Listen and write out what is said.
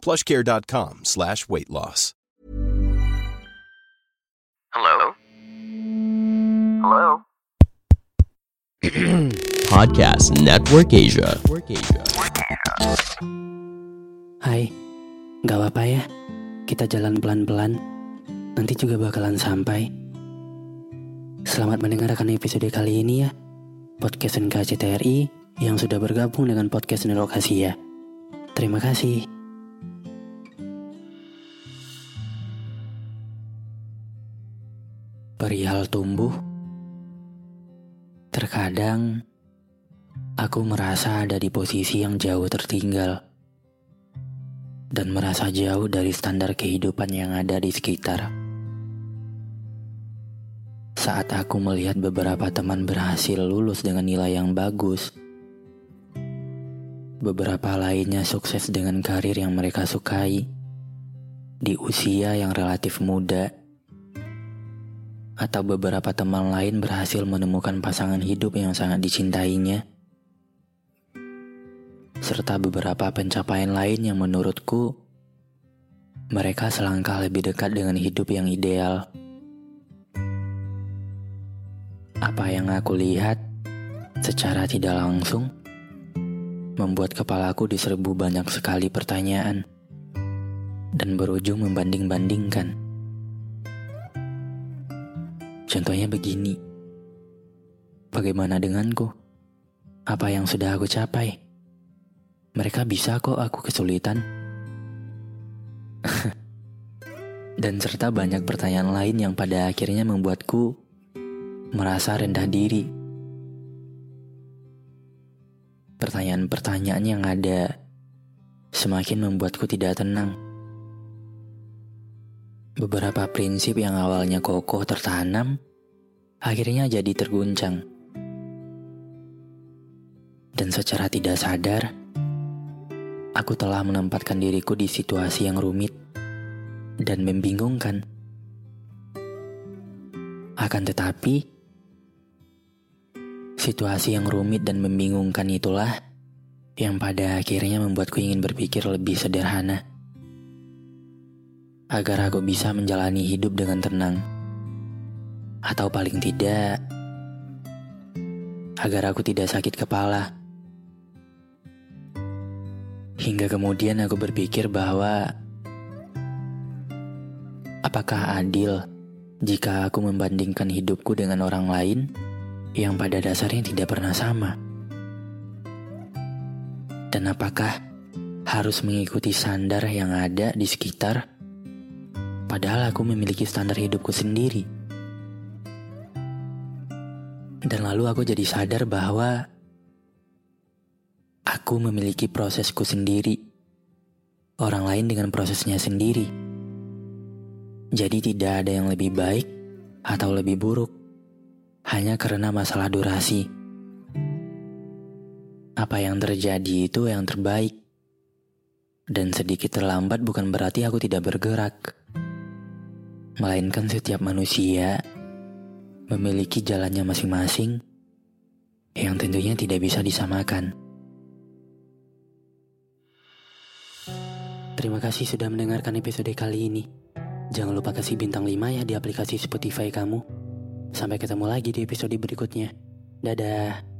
plushcare.com slash weight loss. Hello? Hello? Podcast Network Asia. Hai, gak apa-apa ya. Kita jalan pelan-pelan. Nanti juga bakalan sampai. Selamat mendengarkan episode kali ini ya. Podcast NKCTRI yang sudah bergabung dengan podcast Nerok Asia. Terima kasih. Perihal tumbuh, terkadang aku merasa ada di posisi yang jauh tertinggal dan merasa jauh dari standar kehidupan yang ada di sekitar. Saat aku melihat beberapa teman berhasil lulus dengan nilai yang bagus, beberapa lainnya sukses dengan karir yang mereka sukai di usia yang relatif muda, atau beberapa teman lain berhasil menemukan pasangan hidup yang sangat dicintainya serta beberapa pencapaian lain yang menurutku mereka selangkah lebih dekat dengan hidup yang ideal. Apa yang aku lihat secara tidak langsung membuat kepalaku diserbu banyak sekali pertanyaan dan berujung membanding-bandingkan. Contohnya begini. Bagaimana denganku? Apa yang sudah aku capai? mereka bisa kok aku kesulitan. Dan serta banyak pertanyaan lain yang pada akhirnya membuatku merasa rendah diri. Pertanyaan-pertanyaan yang ada semakin membuatku tidak tenang. Beberapa prinsip yang awalnya kokoh tertanam akhirnya jadi terguncang. Dan secara tidak sadar, aku telah menempatkan diriku di situasi yang rumit dan membingungkan. Akan tetapi, situasi yang rumit dan membingungkan itulah yang pada akhirnya membuatku ingin berpikir lebih sederhana. Agar aku bisa menjalani hidup dengan tenang. Atau paling tidak, agar aku tidak sakit kepala Hingga kemudian aku berpikir bahwa apakah adil jika aku membandingkan hidupku dengan orang lain yang pada dasarnya tidak pernah sama? Dan apakah harus mengikuti standar yang ada di sekitar padahal aku memiliki standar hidupku sendiri? Dan lalu aku jadi sadar bahwa Aku memiliki prosesku sendiri, orang lain dengan prosesnya sendiri. Jadi, tidak ada yang lebih baik atau lebih buruk, hanya karena masalah durasi. Apa yang terjadi itu yang terbaik, dan sedikit terlambat bukan berarti aku tidak bergerak, melainkan setiap manusia memiliki jalannya masing-masing yang tentunya tidak bisa disamakan. Terima kasih sudah mendengarkan episode kali ini. Jangan lupa kasih bintang 5 ya di aplikasi Spotify kamu. Sampai ketemu lagi di episode berikutnya. Dadah.